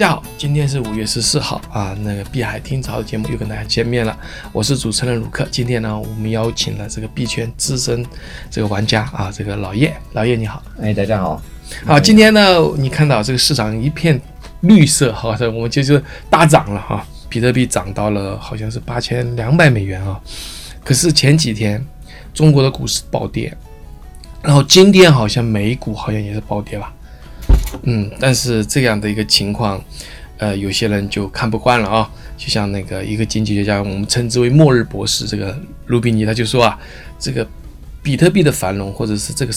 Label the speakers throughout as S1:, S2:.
S1: 家好，今天是五月十四号啊，那个碧海听潮的节目又跟大家见面了，我是主持人鲁克。今天呢，我们邀请了这个币圈资深这个玩家啊，这个老叶，老叶你好，
S2: 哎，大家好，
S1: 啊，今天呢，你看到这个市场一片绿色，好像我们就就大涨了哈，比特币涨到了好像是八千两百美元啊，可是前几天中国的股市暴跌，然后今天好像美股好像也是暴跌吧。嗯，但是这样的一个情况，呃，有些人就看不惯了啊。就像那个一个经济学家，我们称之为“末日博士”这个卢比尼，他就说啊，这个比特币的繁荣，或者是这个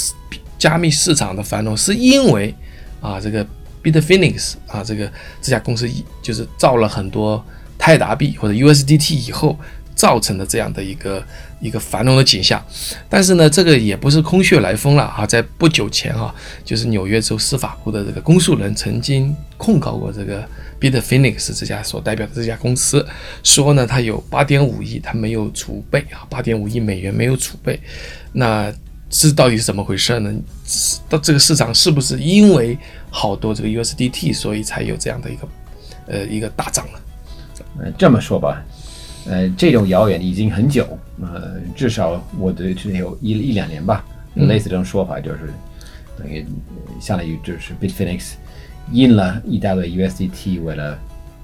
S1: 加密市场的繁荣，是因为啊，这个 Bitfinex 啊，这个这家公司就是造了很多泰达币或者 USDT 以后。造成的这样的一个一个繁荣的景象，但是呢，这个也不是空穴来风了啊！在不久前啊，就是纽约州司法部的这个公诉人曾经控告过这个 Bitfinex 这家所代表的这家公司，说呢，它有八点五亿，它没有储备啊，八点五亿美元没有储备，那这到底是怎么回事呢？到这个市场是不是因为好多这个 USDT，所以才有这样的一个呃一个大涨呢？
S2: 嗯，这么说吧。呃，这种谣言已经很久，呃，至少我对这有一一两年吧，类似这种说法，就是等于相当于就是 Bitfinex 印了一大堆 USDT 为了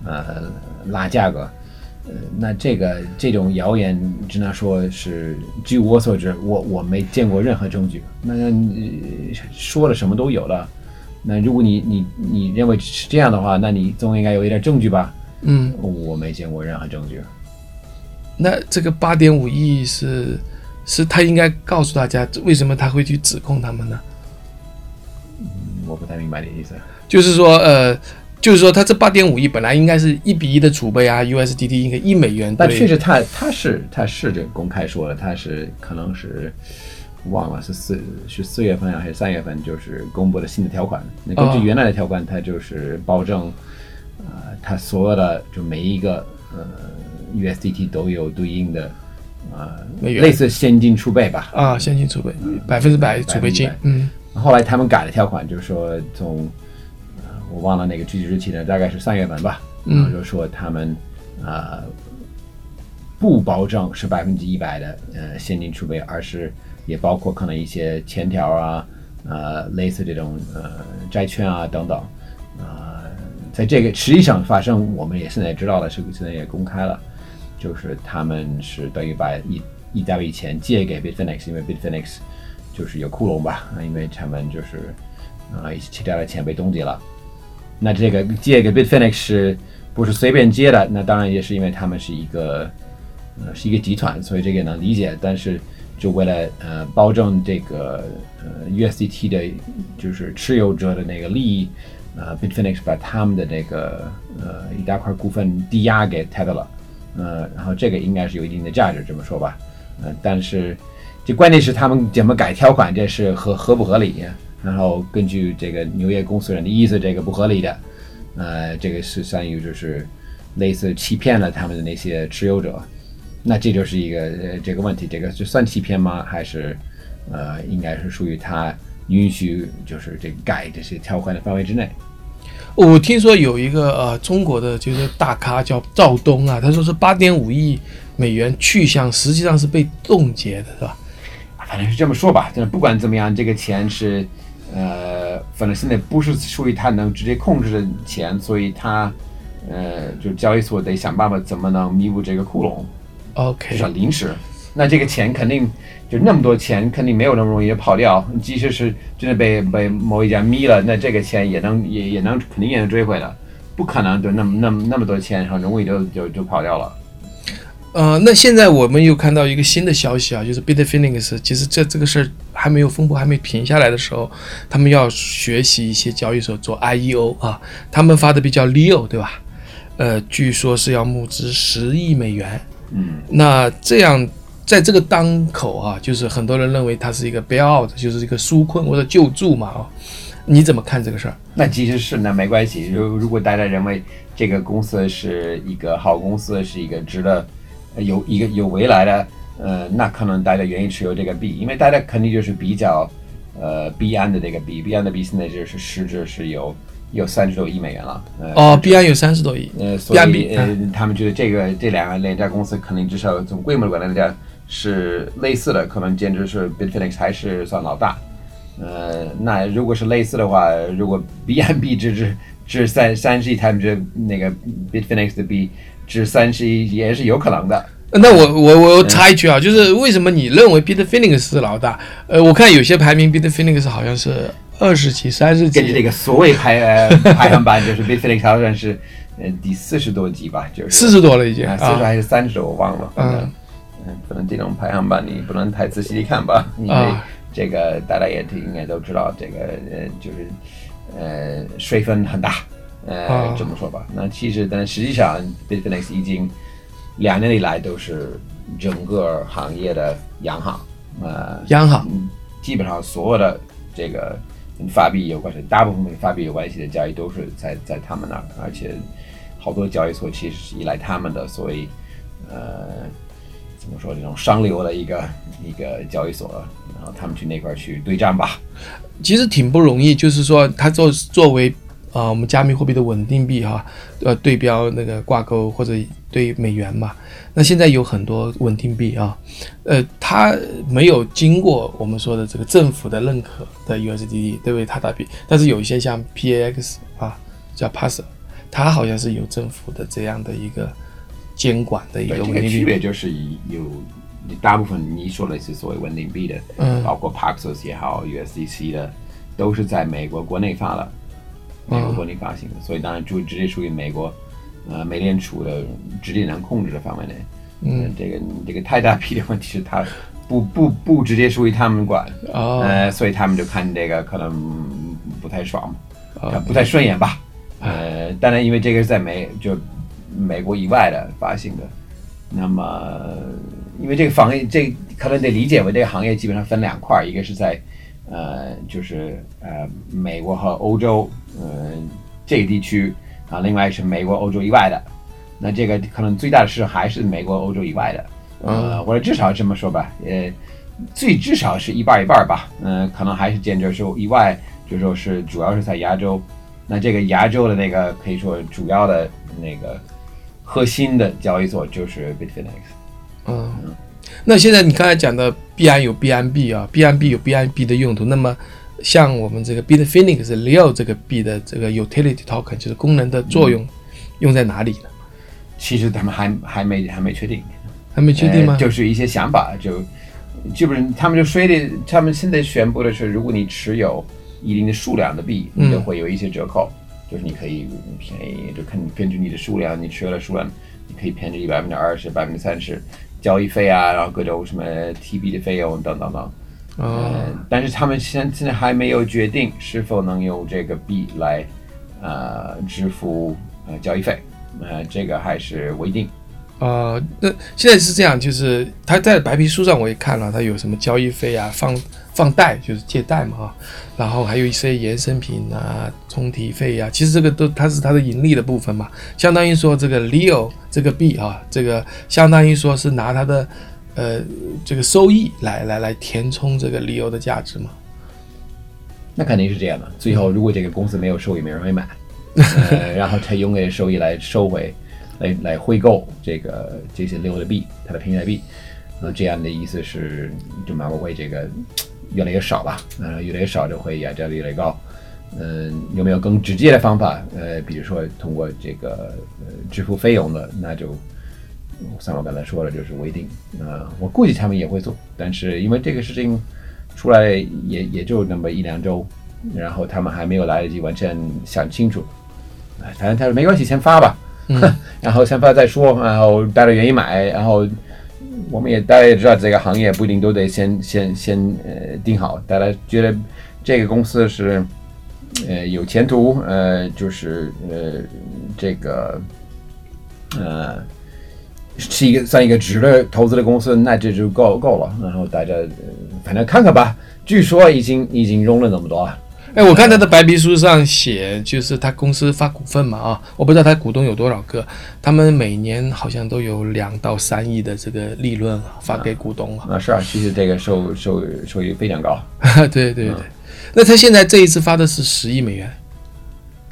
S2: 呃拉价格，呃，那这个这种谣言只能说是据我所知，我我没见过任何证据。那说了什么都有了，那如果你你你认为是这样的话，那你总应该有一点证据吧？
S1: 嗯，
S2: 我没见过任何证据。
S1: 那这个八点五亿是，是他应该告诉大家为什么他会去指控他们呢？
S2: 嗯，我不太明白你的意思。
S1: 就是说，呃，就是说他这八点五亿本来应该是一比一的储备啊，USDT 应该一美元。
S2: 但确实他他是他是这公开说了，他是可能是忘了是四是四月份还是三月份，就是公布了新的条款。那根据原来的条款，他就是保证，呃，他所有的就每一个呃。USDT 都有对应的，呃，类似现金储备吧？
S1: 啊，现金储备，百分之百储备金。嗯。
S2: 后来他们改了条款，就是说从，我忘了那个具体日期了，大概是三月份吧。嗯。就说他们啊，不保证是百分之一百的呃现金储备，而是也包括可能一些欠条啊，呃，类似这种呃债券啊等等，啊，在这个实际上发生，我们也现在知道了，是现在也公开了。就是他们是等于把一一大笔钱借给 Bitfinex，因为 Bitfinex 就是有窟窿吧，因为他们就是啊其他的钱被冻结了。那这个借给 Bitfinex 是不是随便借的？那当然也是因为他们是一个呃是一个集团，所以这个能理解。但是就为了呃保证这个呃 USDT 的就是持有者的那个利益，呃 Bitfinex 把他们的那个呃一大块股份抵押给 Tether。呃，然后这个应该是有一定的价值，这么说吧。呃，但是这关键是他们怎么改条款，这是合合不合理？然后根据这个纽约公司人的意思，这个不合理的。呃，这个是相当于就是类似欺骗了他们的那些持有者。那这就是一个呃这个问题，这个是算欺骗吗？还是呃应该是属于他允许就是这改这些条款的范围之内？
S1: 我听说有一个呃中国的就是大咖叫赵东啊，他说是八点五亿美元去向实际上是被冻结的，是吧？
S2: 反正是这么说吧。就是不管怎么样，这个钱是呃，反正现在不是属于他能直接控制的钱，所以他呃，就交易所得想办法怎么能弥补这个窟窿。
S1: OK，
S2: 算临时。那这个钱肯定就那么多钱，肯定没有那么容易跑掉。即使是真的被被某一家眯了，那这个钱也能也也能肯定也能追回来，不可能就那么那么那么多钱很容易就就就跑掉了。
S1: 呃，那现在我们又看到一个新的消息啊，就是 Bitfinex，其实这这个事儿还没有风波还没平下来的时候，他们要学习一些交易所做 IEO 啊，他们发的比较 Leo 对吧？呃，据说是要募资十亿美元。
S2: 嗯，
S1: 那这样。在这个当口啊，就是很多人认为它是一个 bailout，就是一个纾困或者救助嘛啊，你怎么看这个事儿？
S2: 那其实是那没关系。如如果大家认为这个公司是一个好公司，是一个值得有一个有未来的，呃，那可能大家愿意持有这个币，因为大家肯定就是比较呃币安的这个币，币安的币现在就是市值是有有三十多亿美元了。呃、
S1: 哦，币安有三十多亿，
S2: 呃，所以呃，他们觉得这个这两个两家公司可能至少从规模来讲是类似的，可能简直是 Bitfinex 还是算老大。呃，那如果是类似的话，如果 BNB 只值值三三十亿，他们这那个 Bitfinex 的 B 值三十亿也是有可能的。
S1: 那我我我插一句啊，就是为什么你认为 Bitfinex 是老大？呃，我看有些排名 Bitfinex 好像是二十几、三十几。
S2: 根据这个所谓排呃 排行榜，就是 Bitfinex 好像是呃第四十多级吧，就是
S1: 四十多了已经
S2: 啊，四十还是三十，我忘了。
S1: 嗯，
S2: 可能这种排行榜你不能太仔细的看吧，因为
S1: 啊
S2: 这个大家也应该都知道，这个呃就是呃水分很大，呃、
S1: 啊。
S2: 这么说吧。那其实但实际上 Bitfinex 已经两年以来都是整个行业的央行，呃，
S1: 央行。
S2: 嗯基本上所有的这个跟法币有关系，大部分跟法币有关系的交易都是在在他们那儿，而且好多交易所其实是依赖他们的所以呃怎么说这种商流的一个一个交易所，然后他们去那块去对战吧。
S1: 其实挺不容易，就是说它作作为啊、我们加密货币的稳定币哈，呃对标那个挂钩或者对美元嘛。那现在有很多稳定币啊，呃，它没有经过我们说的这个政府的认可的 USDT 对不对？它大币，但是有一些像 PAX 啊，叫 Pass，它好像是有政府的这样的一个监管的一个。
S2: 区别就是有大部分你说的是所谓稳定币的，
S1: 嗯
S2: 包括 Paxos 也好，USDC 的，都是在美国国内发的，美国国内发行的，所以当然就直接属于美国呃美联储的直接能控制的范围内。嗯，这个这个太大币的问题是它不不不直接属于他们管，
S1: 哦
S2: 呃，所以他们就看这个可能不太爽，呃不太顺眼吧。呃，当然因为这个是在美就美国以外的发行的，那么因为这个行业这可能得理解为这个行业基本上分两块儿，一个是在呃就是呃美国和欧洲呃这个地区啊，另外是美国欧洲以外的。那这个可能最大的市场还是美国、欧洲以外的，呃，或者至少这么说吧，呃，最至少是一半儿一半儿吧，嗯、可能还是坚决说以外，就说是主要是在亚洲，那这个亚洲的那个可以说主要的那个核心的交易所就是 Bitfinex，
S1: 嗯，那现在你刚才讲的币安有币安币啊，币安币有币安币的用途。那么像我们这个 Bitfinex Leo 这个币的这个 utility token 就是功能的作用用在哪里呢？
S2: 其实他们还还没还没确定，
S1: 还没确定吗
S2: 呃？就是一些想法，就基本上他们就说的，他们现在宣布的是，如果你持有一定的数量的币，
S1: 嗯
S2: 你就会有一些折扣，就是你可以便宜，就看根据你的数量，你持有的数量，你可以便宜百分之二十、百分之三十交易费啊，然后各种什么 TB 的费用等等等。
S1: 哦，
S2: 呃，但是他们现现在还没有决定是否能用这个币来呃支付呃交易费，呃，这个还是未定。
S1: 呃，那现在是这样，就是他在白皮书上我也看了，他有什么交易费啊、放放贷就是借贷嘛啊，然后还有一些衍生品啊、充提费啊，其实这个都它是它的盈利的部分嘛，相当于说这个 Leo 这个币啊，这个相当于说是拿它的呃这个收益来来来填充这个 Leo 的价值嘛。
S2: 那肯定是这样的。最后，如果这个公司没有收益，没人会买，呃，然后他用这个收益来收回，来来回购这个这些 Leo 的币，它的平台币。那这样的意思是，就马国会这个越来越少吧，呃，越来越少就会压价越来越高。嗯、有没有更直接的方法？呃，比如说通过这个呃支付费用的，那就像我刚才说了，就是未定。呃，我估计他们也会做，但是因为这个事情出来也也就那么一两周，然后他们还没有来得及完全想清楚。哎，反正他说没关系，先发吧，然后先发再说，然后带着原因买，然后我们也大家也知道这个行业不一定都得先先先呃定好，大家觉得这个公司是呃有前途，呃就是呃这个呃是一个算一个值得投资的公司，那这就够够了。然后大家、呃、反正看看吧，据说已经已经融了那么多了。
S1: 哎，我看他的白皮书上写，就是他公司发股份嘛啊，我不知道他股东有多少个，他们每年好像都有两到三亿的这个利润啊，发给股东啊。
S2: 啊，是啊，其实这个收收收益非常高，
S1: 对对对，那他现在这一次发的是十亿美元，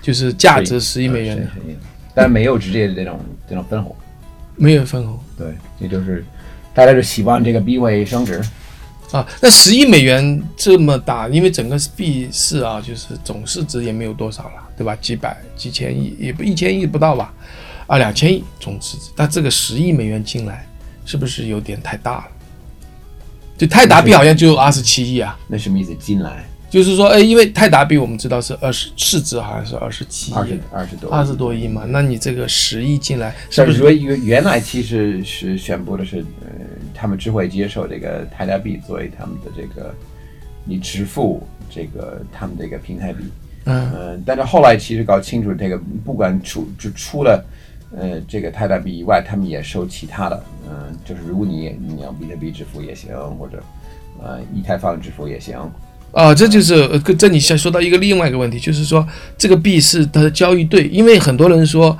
S1: 就是价值十亿美元
S2: 但没有直接的这种这种分红。
S1: 没有分红
S2: 对，也就是大家就希望这个 B 位升值。
S1: 啊。那十亿美元这么大，因为整个币市啊，就是总市值也没有多少了，对吧？几百几千亿，也不一千亿不到吧？啊，两千亿总市值，但这个十亿美元进来，是不是有点太大了？就泰达币好像就二十七亿啊，
S2: 那什么意思？进来
S1: 就是说，哎，因为泰达币我们知道是二十市值好像是二十七
S2: 二十
S1: 亿，
S2: 二十多
S1: 二十多亿嘛，那你这个十亿进来，是不是？
S2: 说原原来其实是宣布的是，呃，他们只会接受这个泰达币作为他们的这个你支付这个他们的一个平台币。
S1: 嗯
S2: 嗯，但是后来其实搞清楚，这个不管除就除了呃这个泰达币以外，他们也收其他的，嗯、就是如果你你要比特币支付也行，或者呃以太坊支付也行。
S1: 啊，这就是这你先说到一个另外一个问题，就是说这个币是它的交易对，因为很多人说，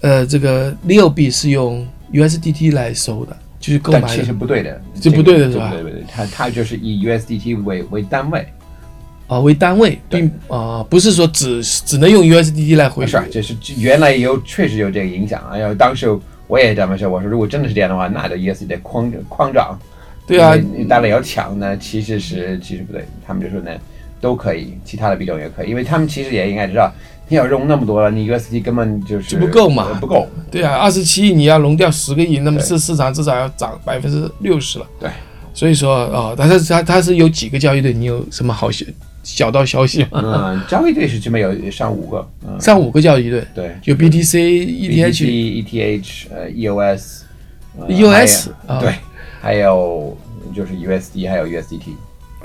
S1: 呃，这个 Leo 币是用 USDT 来收的，
S2: 但其实不对的，
S1: 这不对的是吧
S2: 对对对，它它就是以 USDT 为为单位，
S1: 啊为单位，并啊不是说只只能用 USDT 来回
S2: 是啊，就是原来有确实有这个影响。哎呀，当时我也这么说，我说如果真的是这样的话，那这 USDT 得狂狂涨。
S1: 对啊，
S2: 因为大家要抢呢，其实是其实不对，他们就说呢都可以，其他的币种也可以，因为他们其实也应该知道，你要融那么多了，你 USD 根本就是
S1: 就不够嘛
S2: 呃不够。
S1: 对啊，二十七亿你要融掉十个亿，那么市市场至少要涨百分之六十了。
S2: 对，
S1: 所以说啊，但是它它是有几个交易对，你有什么好小小道消息吗？
S2: 嗯，交易对是这边有上五个，嗯，
S1: 上五个交易对，
S2: 对
S1: 有 BTC、ETH、
S2: ETH、呃 EOS、呃
S1: EOS 啊
S2: 对，还有就是 USD，还有 USDT。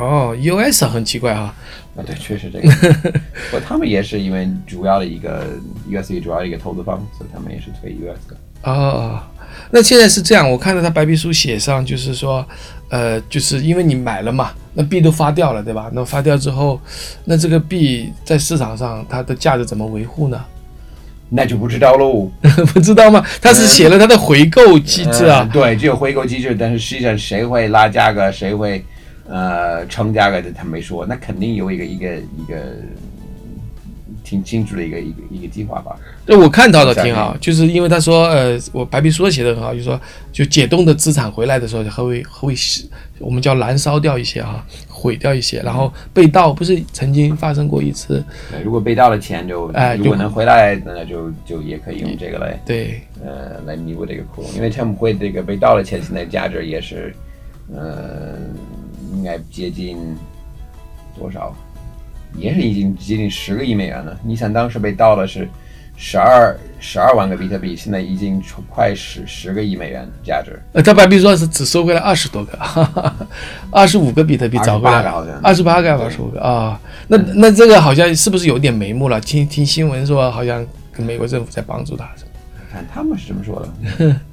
S1: 哦，US 很奇怪哈。
S2: 啊，对，确实这个。不过他们也是因为主要的一个 USD 主要的一个投资方，所以他们也是推 US 的。
S1: 哦，那现在是这样，我看到他白皮书写上，就是说，呃，就是因为你买了嘛，那币都发掉了，对吧？那发掉之后，那这个币在市场上它的价值怎么维护呢？
S2: 那就不知道喽。
S1: 不知道吗？他是写了他的回购机制啊
S2: 嗯。对，只有回购机制，但是实际上谁会拉价格，谁会呃成家了的，他没说。那肯定有一个一个一个挺清楚的一个一个一个计划吧。
S1: 对，我看到的挺好，就是因为他说，呃，我白皮书写的很好，就是说，就解冻的资产回来的时候，还会会我们叫燃烧掉一些哈，毁掉一些，然后被盗，不是曾经发生过一次？
S2: 对，如果被盗了钱就，
S1: 哎就
S2: 如果能回来，那就就也可以用这个来
S1: 对，
S2: 呃来弥补这个窟窿，因为他们会这个被盗的钱现在价值也是呃应该接近多少？也是已经接近十个亿美元了。你想当时被盗的是十二十二万个比特币，现在已经出快十十个亿美元价值。
S1: 呃，他白皮书是只收回来二十多个，二十五个比特币找回来
S2: 28个好像
S1: 二十八个，二十五个啊。那那这个好像是不是有点眉目了？听听新闻说，好像跟美国政府在帮助他，
S2: 看他们是这么说的。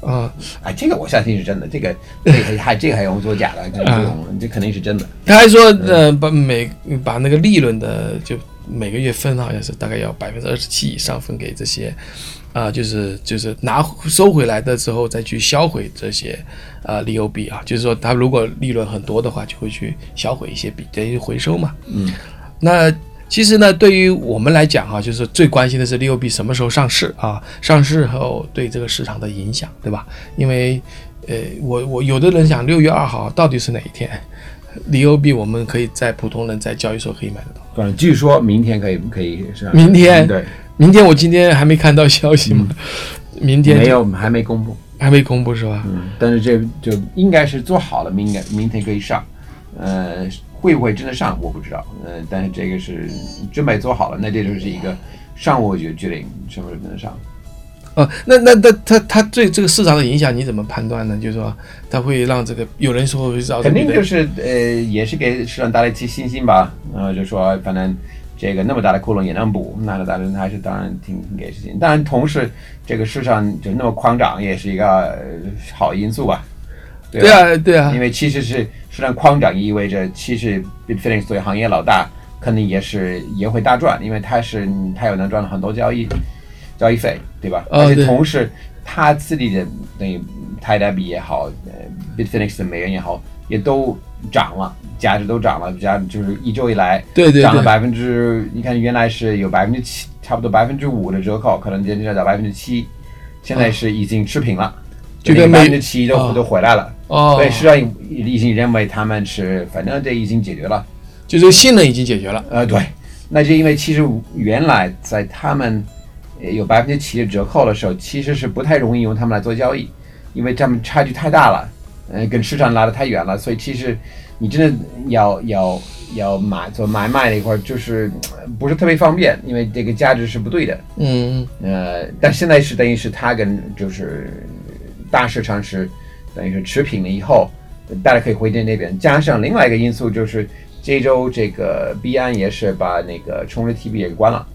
S1: 啊。
S2: 哎，这个我相信是真的，这个这个还这个还用作假的，这种这肯定是真的。
S1: 他还说，呃，把每把那个利润的就每个月分，好像是大概要百分之二十七以上分给这些，啊、就是就是拿收回来的之后再去销毁这些啊利欧币啊，就是说他如果利润很多的话，就会去销毁一些币，等于回收嘛。
S2: 嗯，
S1: 那其实呢，对于我们来讲哈、就是最关心的是利欧币什么时候上市啊？上市后对这个市场的影响，对吧？因为呃，我我有的人想六月二号到底是哪一天？利欧币我们可以在普通人在交易所可以买得到。
S2: 嗯据说明天可以可以是
S1: 明天
S2: 对，
S1: 明天我今天还没看到消息嘛，明天
S2: 没有还没公布。
S1: 还没公布是吧？
S2: 嗯，但是这就应该是做好了，明天明天可以上，呃，会不会真的上我不知道，呃，但是这个是准备做好了，那这就是一个商务决决定什么时候能上。
S1: 哦，那那那他他对这个市场的影响你怎么判断呢？就是说他会让这个有人说
S2: 肯定就是呃，也是给市场带来一些信心吧，呃，就说反正这个那么大的窟窿也能补，那当然还是当然挺挺给信心。当然，同时这个市场就那么狂涨，也是一个、呃好因素吧。对吧
S1: 对啊对啊
S2: 因为其实是市场狂涨意味着，其实 Bitfinex 作为行业老大，肯定也是也会大赚，因为它是它有能赚了很多交易交易费，对吧？而且同时，它自己的那泰达币也好，呃，Bitfinex 的美元也好，也都涨了，价值都涨了，价就是一周以来
S1: 对对对，
S2: 涨了百分之，你看原来是有百分之七，差不多百分之五的折扣，可能现在到百分之七，现在是已经持平了，
S1: 就
S2: 百分之七都、
S1: 哦
S2: 都回来了。
S1: 哦
S2: 所以，市场已已经认为他们是，反正这已经解决了。
S1: 就是性能已经解决了。
S2: 呃，对，那就因为其实原来在他们呃有百分之七的折扣的时候，其实是不太容易用他们来做交易，因为他们差距太大了，呃，跟市场拉得太远了，所以其实你真的要要要买做买卖那一块儿，就是呃不是特别方便，因为这个价值是不对的。
S1: 嗯，
S2: 呃，但现在是等于是它跟就是大市场是等于是持平了以后，大家可以回到那边。加上另外一个因素就是这周这个币安也是把那个充值 T 币也给关了，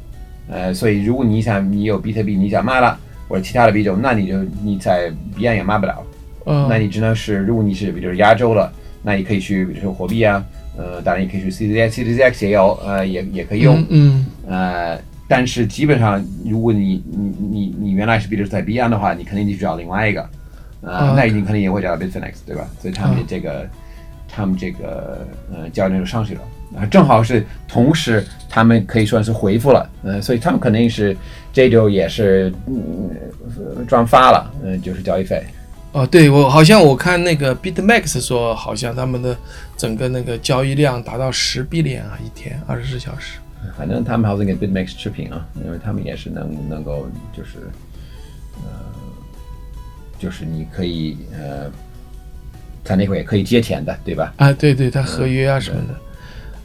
S2: 呃，所以如果你想你有比特币你想卖了或者其他的币种，那你就你在币安也卖不了，
S1: 嗯。
S2: 那你只能是如果你是比如说亚洲了，那你可以去比如说货币啊，呃，当然也可以去 CZX，CZX 也有，呃，也也可以用。
S1: 嗯
S2: 呃，但是基本上，如果你你你你原来是比如在 B 安的话，你肯定得找另外一个，呃，
S1: 啊
S2: 那你可能也会找 Bitfinex 对吧？所以他们这个、他们这个呃交易就上去了，啊，正好是同时他们可以说是回复了，呃，所以他们肯定是这周也是嗯呃赚发了，嗯、就是交易费。
S1: 哦，对我好像我看那个 BitMax 说，好像他们的整个那个交易量达到十 billion 啊，一天二十四小时。
S2: 反正他们好像跟 BitMax 持平啊，因为他们也是能能够就是，呃，就是你可以呃，他那会也可以借钱的，对吧？
S1: 啊，对对，他合约啊什么的。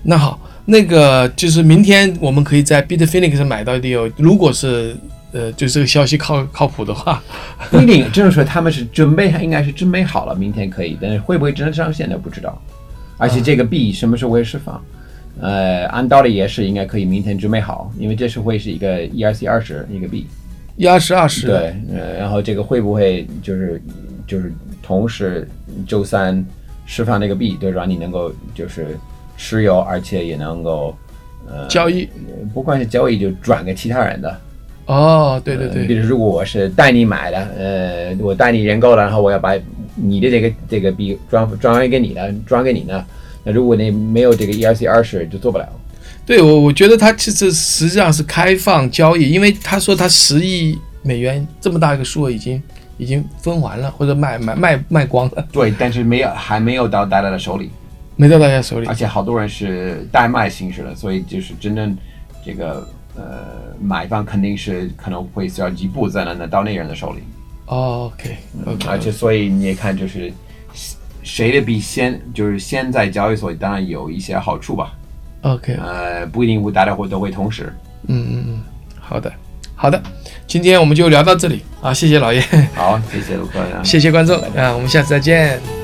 S1: 那好，那个就是明天我们可以在 Bitfinex 买到 deal，如果是呃，就这个消息靠靠谱的话，
S2: 不一定，就是说他们是准备，应该是准备好了，明天可以，但是会不会真的上线的不知道。而且这个币什么时候会释放？呃，按道理也是应该可以明天准备好，因为这是会是一个 ERC 二十一个币。
S1: 一二十二十，
S2: 对，呃，然后这个会不会就是就是同时周三释放那个币，对，让你能够就是持有，而且也能够呃
S1: 交易。
S2: 不光是交易，就转给其他人的。
S1: 哦，对对
S2: 呃比，如如果我是代你买的，呃，我代你认购了，然后我要把你的这个这个币转转回给你的，转给你呢。那如果你没有这个 ERC 二十，就做不了。
S1: 对我我觉得他其实实际上是开放交易，因为他说他十亿美元这么大一个数额已经已经分完了，或者卖卖卖卖光了，
S2: 对，但是没有还没有到大家的手里。
S1: 没到大家手里
S2: 而。且好多人是代卖形式的，所以就是真正这个呃买方肯定是可能会需要一步才能到那人的手里
S1: ，OK，
S2: 而且所以你也看就是谁的币先就是先在交易所，当然有一些好处吧，
S1: OK，
S2: 呃不一定大家会都会同时。
S1: 嗯嗯嗯，好的好的，今天我们就聊到这里啊，谢谢老爷，
S2: 好，谢谢。
S1: 谢谢观众啊，我们下次再见。